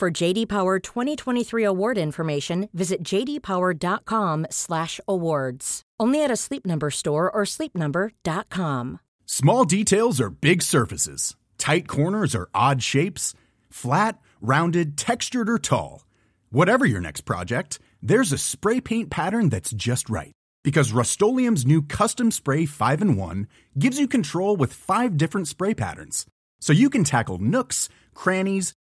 For JD Power 2023 award information, visit jdpower.com/awards. Only at a Sleep Number store or sleepnumber.com. Small details are big surfaces. Tight corners are odd shapes. Flat, rounded, textured, or tall. Whatever your next project, there's a spray paint pattern that's just right. Because Rust new Custom Spray 5 in 1 gives you control with five different spray patterns. So you can tackle nooks, crannies,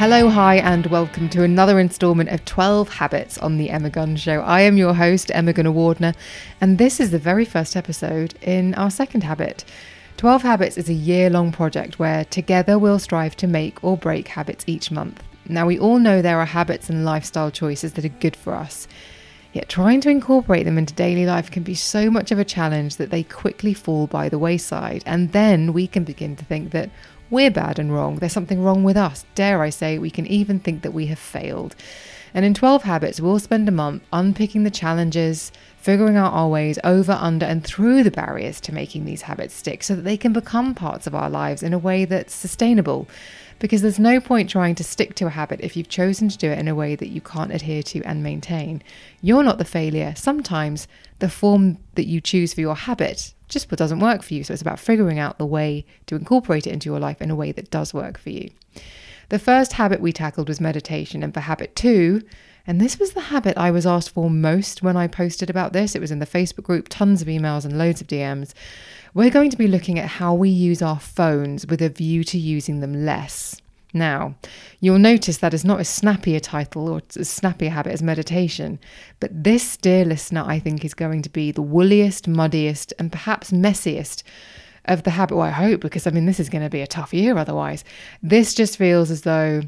Hello, hi, and welcome to another instalment of 12 Habits on The Emma Guns Show. I am your host, Emma Gunavardhana, and this is the very first episode in our second habit. 12 Habits is a year long project where together we'll strive to make or break habits each month. Now, we all know there are habits and lifestyle choices that are good for us. Yet trying to incorporate them into daily life can be so much of a challenge that they quickly fall by the wayside. And then we can begin to think that we're bad and wrong. There's something wrong with us. Dare I say, we can even think that we have failed. And in 12 Habits, we'll spend a month unpicking the challenges, figuring out our ways over, under, and through the barriers to making these habits stick so that they can become parts of our lives in a way that's sustainable. Because there's no point trying to stick to a habit if you've chosen to do it in a way that you can't adhere to and maintain. You're not the failure. Sometimes the form that you choose for your habit just doesn't work for you. So it's about figuring out the way to incorporate it into your life in a way that does work for you. The first habit we tackled was meditation, and for habit two, and this was the habit I was asked for most when I posted about this. It was in the Facebook group, tons of emails and loads of DMs. We're going to be looking at how we use our phones with a view to using them less. Now, you'll notice that is not as snappy a title or as snappy a habit as meditation, but this, dear listener, I think is going to be the woolliest, muddiest, and perhaps messiest of the habit. Well, I hope, because I mean, this is going to be a tough year otherwise. This just feels as though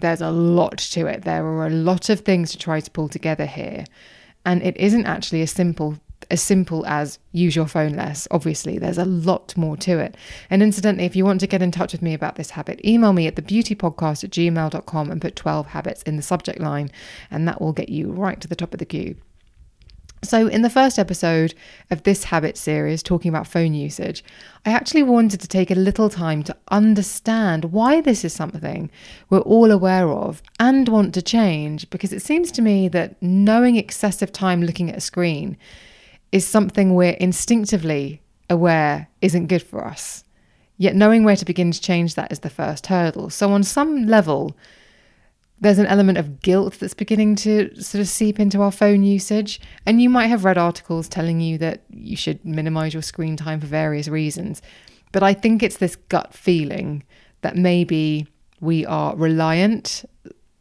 there's a lot to it. There are a lot of things to try to pull together here. And it isn't actually a simple as simple as use your phone less. Obviously, there's a lot more to it. And incidentally, if you want to get in touch with me about this habit, email me at thebeautypodcast at gmail.com and put 12 habits in the subject line, and that will get you right to the top of the queue. So, in the first episode of this habit series, talking about phone usage, I actually wanted to take a little time to understand why this is something we're all aware of and want to change because it seems to me that knowing excessive time looking at a screen is something we're instinctively aware isn't good for us. Yet knowing where to begin to change that is the first hurdle. So, on some level, there's an element of guilt that's beginning to sort of seep into our phone usage. And you might have read articles telling you that you should minimize your screen time for various reasons. But I think it's this gut feeling that maybe we are reliant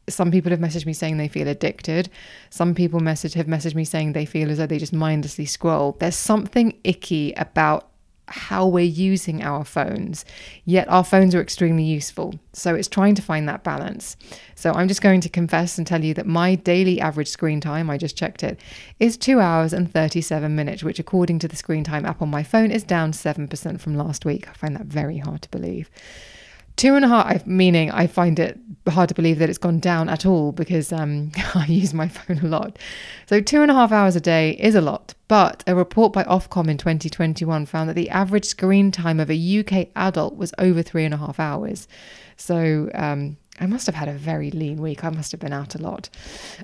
some people have messaged me saying they feel addicted. Some people message have messaged me saying they feel as though they just mindlessly scroll. There's something icky about how we're using our phones, yet our phones are extremely useful. So it's trying to find that balance. So I'm just going to confess and tell you that my daily average screen time, I just checked it, is two hours and 37 minutes, which according to the screen time app on my phone is down 7% from last week. I find that very hard to believe. Two and a half, meaning I find it hard to believe that it's gone down at all because um, I use my phone a lot. So, two and a half hours a day is a lot. But a report by Ofcom in 2021 found that the average screen time of a UK adult was over three and a half hours. So, um, I must have had a very lean week. I must have been out a lot.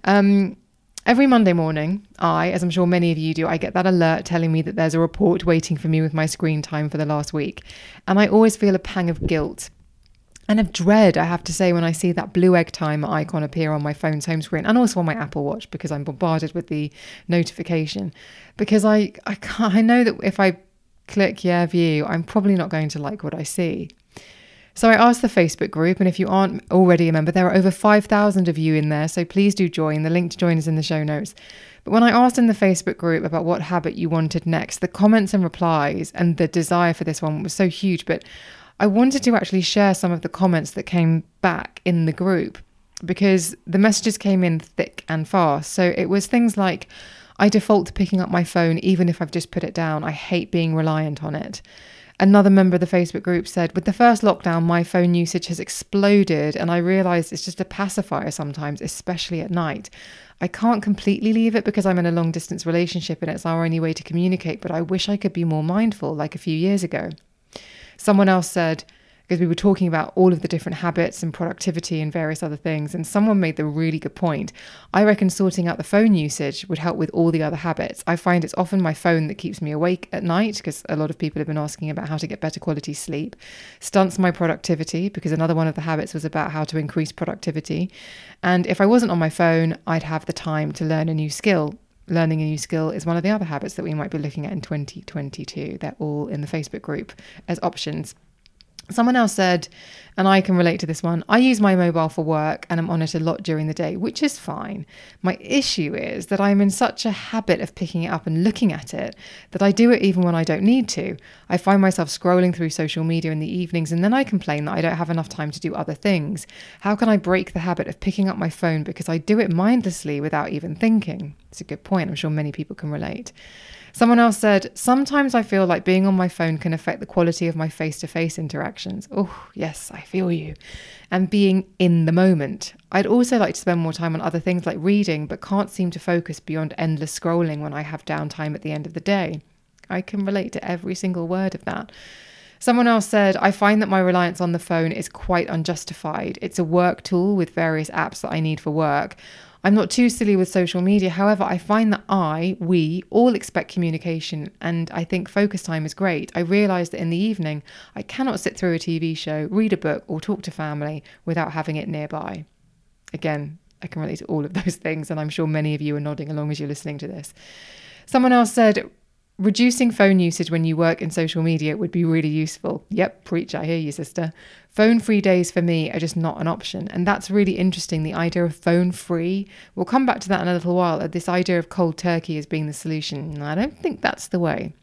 Um, Every Monday morning, I, as I'm sure many of you do, I get that alert telling me that there's a report waiting for me with my screen time for the last week. And I always feel a pang of guilt of dread, I have to say, when I see that blue egg timer icon appear on my phone's home screen and also on my Apple Watch because I'm bombarded with the notification. Because I, I, can't, I know that if I Click yeah, view. I'm probably not going to like what I see. So I asked the Facebook group, and if you aren't already a member, there are over 5,000 of you in there, so please do join. The link to join is in the show notes. But when I asked in the Facebook group about what habit you wanted next, the comments and replies and the desire for this one was so huge. But I wanted to actually share some of the comments that came back in the group because the messages came in thick and fast. So it was things like, I default to picking up my phone even if I've just put it down. I hate being reliant on it. Another member of the Facebook group said, With the first lockdown, my phone usage has exploded, and I realised it's just a pacifier sometimes, especially at night. I can't completely leave it because I'm in a long distance relationship and it's our only way to communicate, but I wish I could be more mindful like a few years ago. Someone else said, because we were talking about all of the different habits and productivity and various other things. And someone made the really good point. I reckon sorting out the phone usage would help with all the other habits. I find it's often my phone that keeps me awake at night because a lot of people have been asking about how to get better quality sleep, stunts my productivity because another one of the habits was about how to increase productivity. And if I wasn't on my phone, I'd have the time to learn a new skill learning a new skill is one of the other habits that we might be looking at in 2022. They're all in the Facebook group as options. Someone else said, and I can relate to this one I use my mobile for work and I'm on it a lot during the day, which is fine. My issue is that I'm in such a habit of picking it up and looking at it that I do it even when I don't need to. I find myself scrolling through social media in the evenings and then I complain that I don't have enough time to do other things. How can I break the habit of picking up my phone because I do it mindlessly without even thinking? It's a good point. I'm sure many people can relate. Someone else said, Sometimes I feel like being on my phone can affect the quality of my face to face interactions. Oh, yes, I feel you. And being in the moment. I'd also like to spend more time on other things like reading, but can't seem to focus beyond endless scrolling when I have downtime at the end of the day. I can relate to every single word of that. Someone else said, I find that my reliance on the phone is quite unjustified. It's a work tool with various apps that I need for work. I'm not too silly with social media. However, I find that I, we, all expect communication, and I think focus time is great. I realise that in the evening, I cannot sit through a TV show, read a book, or talk to family without having it nearby. Again, I can relate to all of those things, and I'm sure many of you are nodding along as you're listening to this. Someone else said, Reducing phone usage when you work in social media would be really useful. Yep, preach, I hear you, sister. Phone free days for me are just not an option. And that's really interesting the idea of phone free. We'll come back to that in a little while. Uh, this idea of cold turkey as being the solution. I don't think that's the way.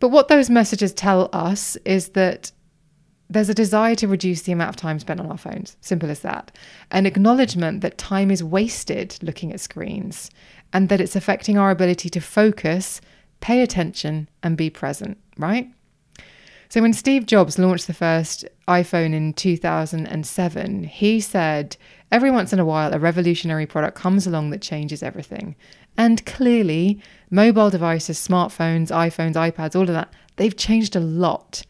But what those messages tell us is that there's a desire to reduce the amount of time spent on our phones. Simple as that. An acknowledgement that time is wasted looking at screens and that it's affecting our ability to focus pay attention, and be present, right? So, when Steve Jobs launched the first iPhone in 2007, he said, Every once in a while, a revolutionary product comes along that changes everything. And clearly, mobile devices, smartphones, iPhones, iPads, all of that, they've changed a lot.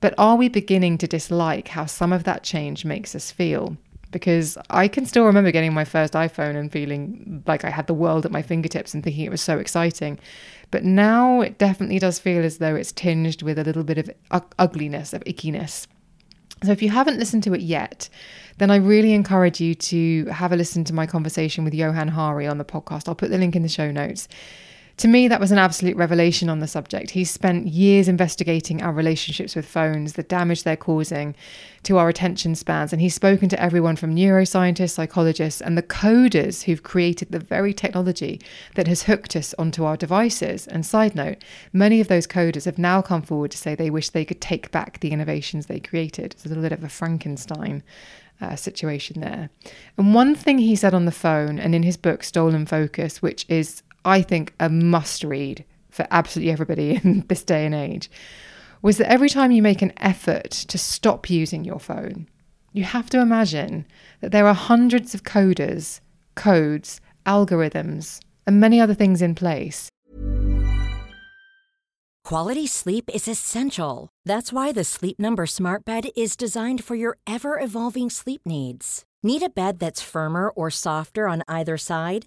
But are we beginning to dislike how some of that change makes us feel? Because I can still remember getting my first iPhone and feeling like I had the world at my fingertips and thinking it was so exciting. But now it definitely does feel as though it's tinged with a little bit of ugliness, of ickiness. So if you haven't listened to it yet, then I really encourage you to have a listen to my conversation with Johann Hari on the podcast. I'll put the link in the show notes. To me, that was an absolute revelation on the subject. He's spent years investigating our relationships with phones, the damage they're causing to our attention spans, and he's spoken to everyone from neuroscientists, psychologists, and the coders who've created the very technology that has hooked us onto our devices. And side note, many of those coders have now come forward to say they wish they could take back the innovations they created. It's a little bit of a Frankenstein uh, situation there. And one thing he said on the phone and in his book, Stolen Focus, which is I think, a must read for absolutely everybody in this day and age was that every time you make an effort to stop using your phone, you have to imagine that there are hundreds of coders, codes, algorithms, and many other things in place. Quality sleep is essential. That's why the Sleep Number Smart Bed is designed for your ever evolving sleep needs. Need a bed that's firmer or softer on either side?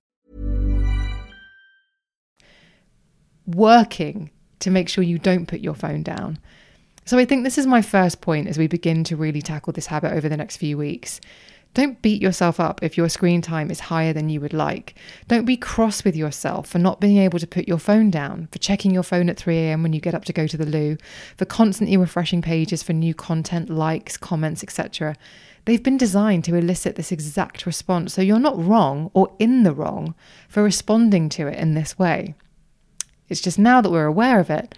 Working to make sure you don't put your phone down. So I think this is my first point as we begin to really tackle this habit over the next few weeks. Don't beat yourself up if your screen time is higher than you would like. Don't be cross with yourself for not being able to put your phone down, for checking your phone at 3am when you get up to go to the loo, for constantly refreshing pages for new content, likes, comments, etc. They've been designed to elicit this exact response, so you're not wrong or in the wrong for responding to it in this way. It's just now that we're aware of it,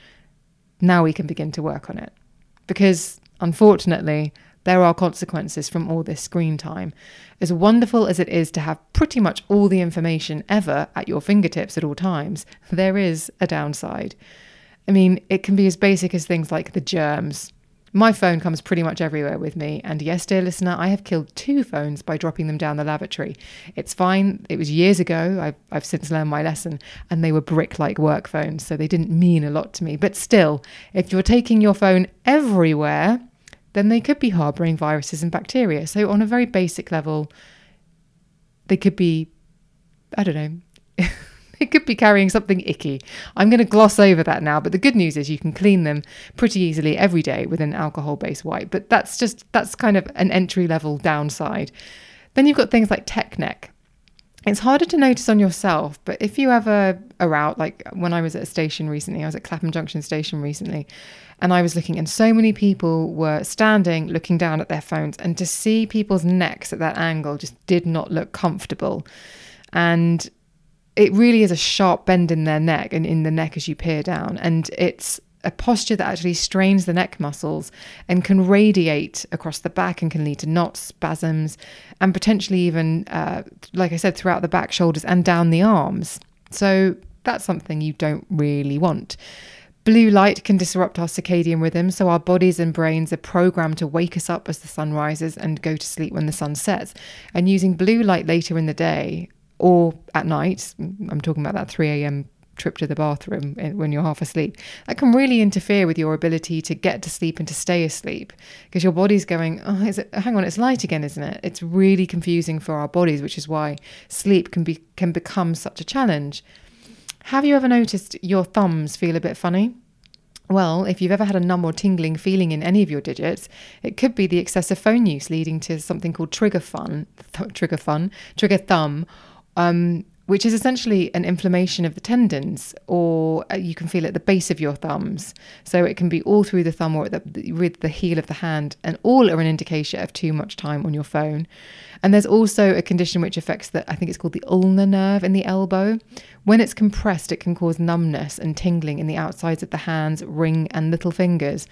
now we can begin to work on it. Because unfortunately, there are consequences from all this screen time. As wonderful as it is to have pretty much all the information ever at your fingertips at all times, there is a downside. I mean, it can be as basic as things like the germs. My phone comes pretty much everywhere with me, and yes, dear listener, I have killed two phones by dropping them down the lavatory. It's fine. It was years ago. I've, I've since learned my lesson, and they were brick like work phones, so they didn't mean a lot to me. But still, if you're taking your phone everywhere, then they could be harboring viruses and bacteria. So, on a very basic level, they could be, I don't know, they could be carrying something icky. I'm going to gloss over that now, but the good news is you can clean them pretty easily every day with an alcohol based wipe. But that's just, that's kind of an entry level downside. Then you've got things like tech neck. It's harder to notice on yourself, but if you ever are out, like when I was at a station recently, I was at Clapham Junction Station recently, and I was looking, and so many people were standing looking down at their phones, and to see people's necks at that angle just did not look comfortable. And it really is a sharp bend in their neck and in the neck as you peer down. And it's a posture that actually strains the neck muscles and can radiate across the back and can lead to knots, spasms, and potentially even, uh, like I said, throughout the back, shoulders, and down the arms. So that's something you don't really want. Blue light can disrupt our circadian rhythm, so our bodies and brains are programmed to wake us up as the sun rises and go to sleep when the sun sets. And using blue light later in the day or at night, I'm talking about that 3 a.m trip to the bathroom eh, when you're half asleep, that can really interfere with your ability to get to sleep and to stay asleep because your body's going, oh, is it, hang on, it's light again, isn't it? It's really confusing for our bodies, which is why sleep can be can become such a challenge. Have you ever noticed your thumbs feel a bit funny? Well, if you've ever had a numb or tingling feeling in any of your digits, it could be the excessive phone use leading to something called trigger fun, th- trigger fun, trigger thumb, um, which is essentially an inflammation of the tendons, or uh, you can feel at the base of your thumbs. So it can be all through the thumb or the, with the heel of the hand, and all are an indication of too much time on your phone. And there's also a condition which affects the, I think it's called the ulnar nerve in the elbow. When it's compressed, it can cause numbness and tingling in the outsides of the hands, ring, and little fingers.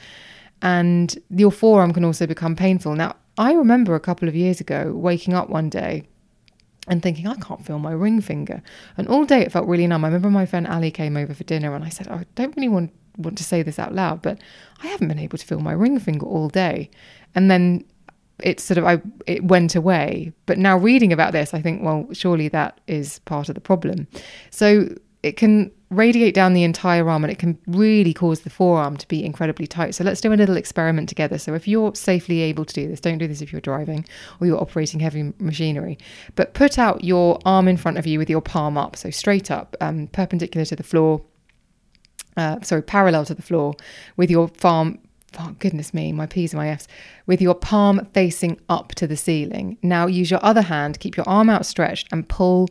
And your forearm can also become painful. Now, I remember a couple of years ago waking up one day and thinking, I can't feel my ring finger. And all day it felt really numb. I remember my friend Ali came over for dinner and I said, I don't really want, want to say this out loud, but I haven't been able to feel my ring finger all day. And then it sort of I it went away. But now reading about this, I think, well, surely that is part of the problem. So it can radiate down the entire arm and it can really cause the forearm to be incredibly tight. So let's do a little experiment together. So if you're safely able to do this, don't do this if you're driving or you're operating heavy machinery, but put out your arm in front of you with your palm up, so straight up, um, perpendicular to the floor. Uh, sorry, parallel to the floor, with your palm oh goodness me, my P's and my F's, with your palm facing up to the ceiling. Now use your other hand, keep your arm outstretched and pull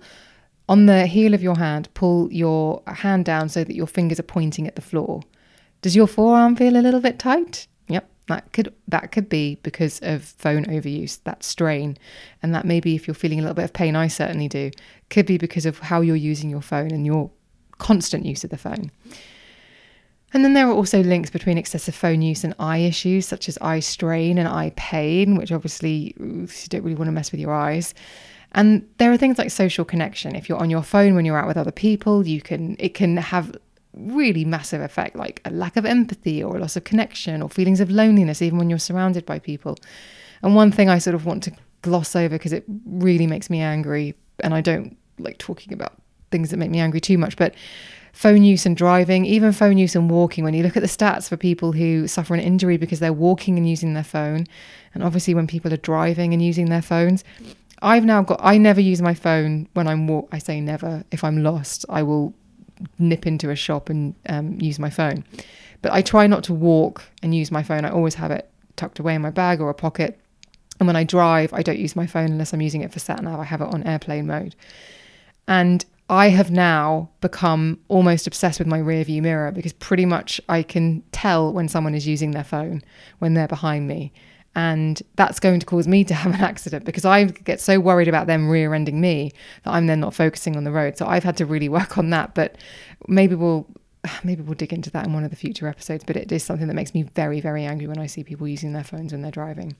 on the heel of your hand, pull your hand down so that your fingers are pointing at the floor. Does your forearm feel a little bit tight? Yep, that could that could be because of phone overuse, that strain, and that maybe if you're feeling a little bit of pain, I certainly do, could be because of how you're using your phone and your constant use of the phone. And then there are also links between excessive phone use and eye issues such as eye strain and eye pain, which obviously you don't really want to mess with your eyes. And there are things like social connection. If you're on your phone when you're out with other people, you can it can have really massive effect like a lack of empathy or a loss of connection or feelings of loneliness even when you're surrounded by people. And one thing I sort of want to gloss over because it really makes me angry and I don't like talking about things that make me angry too much, but phone use and driving, even phone use and walking, when you look at the stats for people who suffer an injury because they're walking and using their phone, and obviously when people are driving and using their phones, I've now got, I never use my phone when I'm walk. I say never. If I'm lost, I will nip into a shop and um, use my phone. But I try not to walk and use my phone. I always have it tucked away in my bag or a pocket. And when I drive, I don't use my phone unless I'm using it for sat nav. I have it on airplane mode. And I have now become almost obsessed with my rear view mirror because pretty much I can tell when someone is using their phone when they're behind me. And that's going to cause me to have an accident because I get so worried about them rear ending me that I'm then not focusing on the road. So I've had to really work on that. But maybe we'll maybe we'll dig into that in one of the future episodes. But it is something that makes me very, very angry when I see people using their phones when they're driving.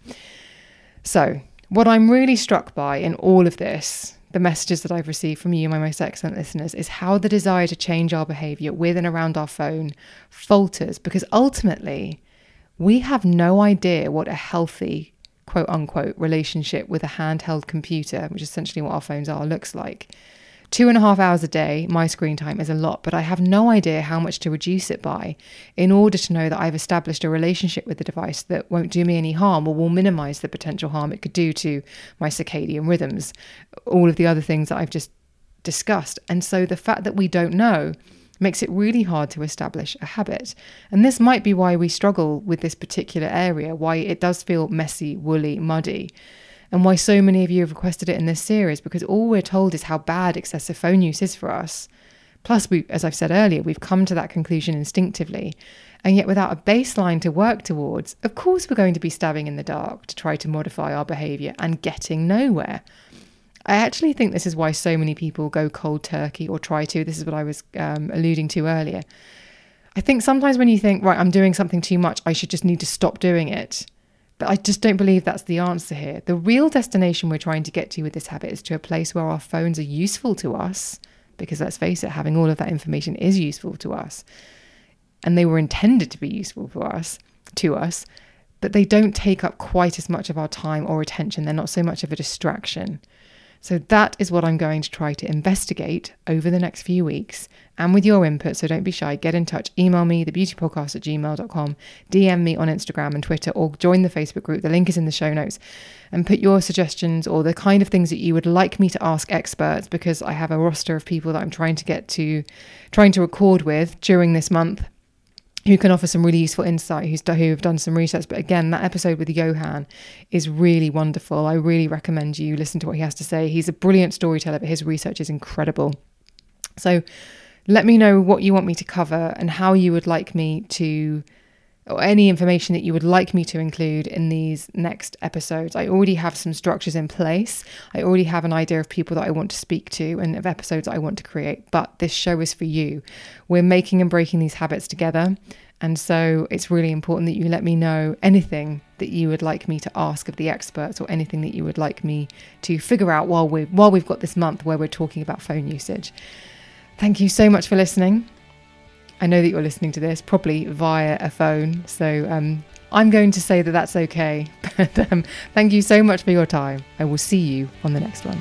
So what I'm really struck by in all of this the messages that I've received from you, my most excellent listeners, is how the desire to change our behavior with and around our phone falters because ultimately we have no idea what a healthy, quote unquote, relationship with a handheld computer, which is essentially what our phones are, looks like. Two and a half hours a day, my screen time is a lot, but I have no idea how much to reduce it by in order to know that I've established a relationship with the device that won't do me any harm or will minimize the potential harm it could do to my circadian rhythms, all of the other things that I've just discussed. And so the fact that we don't know makes it really hard to establish a habit. And this might be why we struggle with this particular area, why it does feel messy, woolly, muddy and why so many of you have requested it in this series because all we're told is how bad excessive phone use is for us. Plus, we, as I've said earlier, we've come to that conclusion instinctively. And yet, without a baseline to work towards, of course, we're going to be stabbing in the dark to try to modify our behavior and getting nowhere. I actually think this is why so many people go cold turkey or try to. This is what I was um, alluding to earlier. I think sometimes when you think, right, I'm doing something too much, I should just need to stop doing it. But I just don't believe that's the answer here. The real destination we're trying to get to with this habit is to a place where our phones are useful to us, because let's face it, having all of that information is useful to us. And they were intended to be useful for us, to us, but they don't take up quite as much of our time or attention. They're not so much of a distraction. So that is what I'm going to try to investigate over the next few weeks and with your input. So don't be shy. Get in touch. Email me, thebeautypodcast at gmail.com, DM me on Instagram and Twitter, or join the Facebook group. The link is in the show notes. And put your suggestions or the kind of things that you would like me to ask experts because I have a roster of people that I'm trying to get to, trying to record with during this month who can offer some really useful insight, who's who have done some research. But again, that episode with Johann is really wonderful. I really recommend you listen to what he has to say. He's a brilliant storyteller, but his research is incredible. So let me know what you want me to cover and how you would like me to or any information that you would like me to include in these next episodes. I already have some structures in place. I already have an idea of people that I want to speak to and of episodes I want to create, but this show is for you. We're making and breaking these habits together. And so it's really important that you let me know anything that you would like me to ask of the experts or anything that you would like me to figure out while we while we've got this month where we're talking about phone usage. Thank you so much for listening. I know that you're listening to this probably via a phone, so um, I'm going to say that that's okay. But um, thank you so much for your time. I will see you on the next one.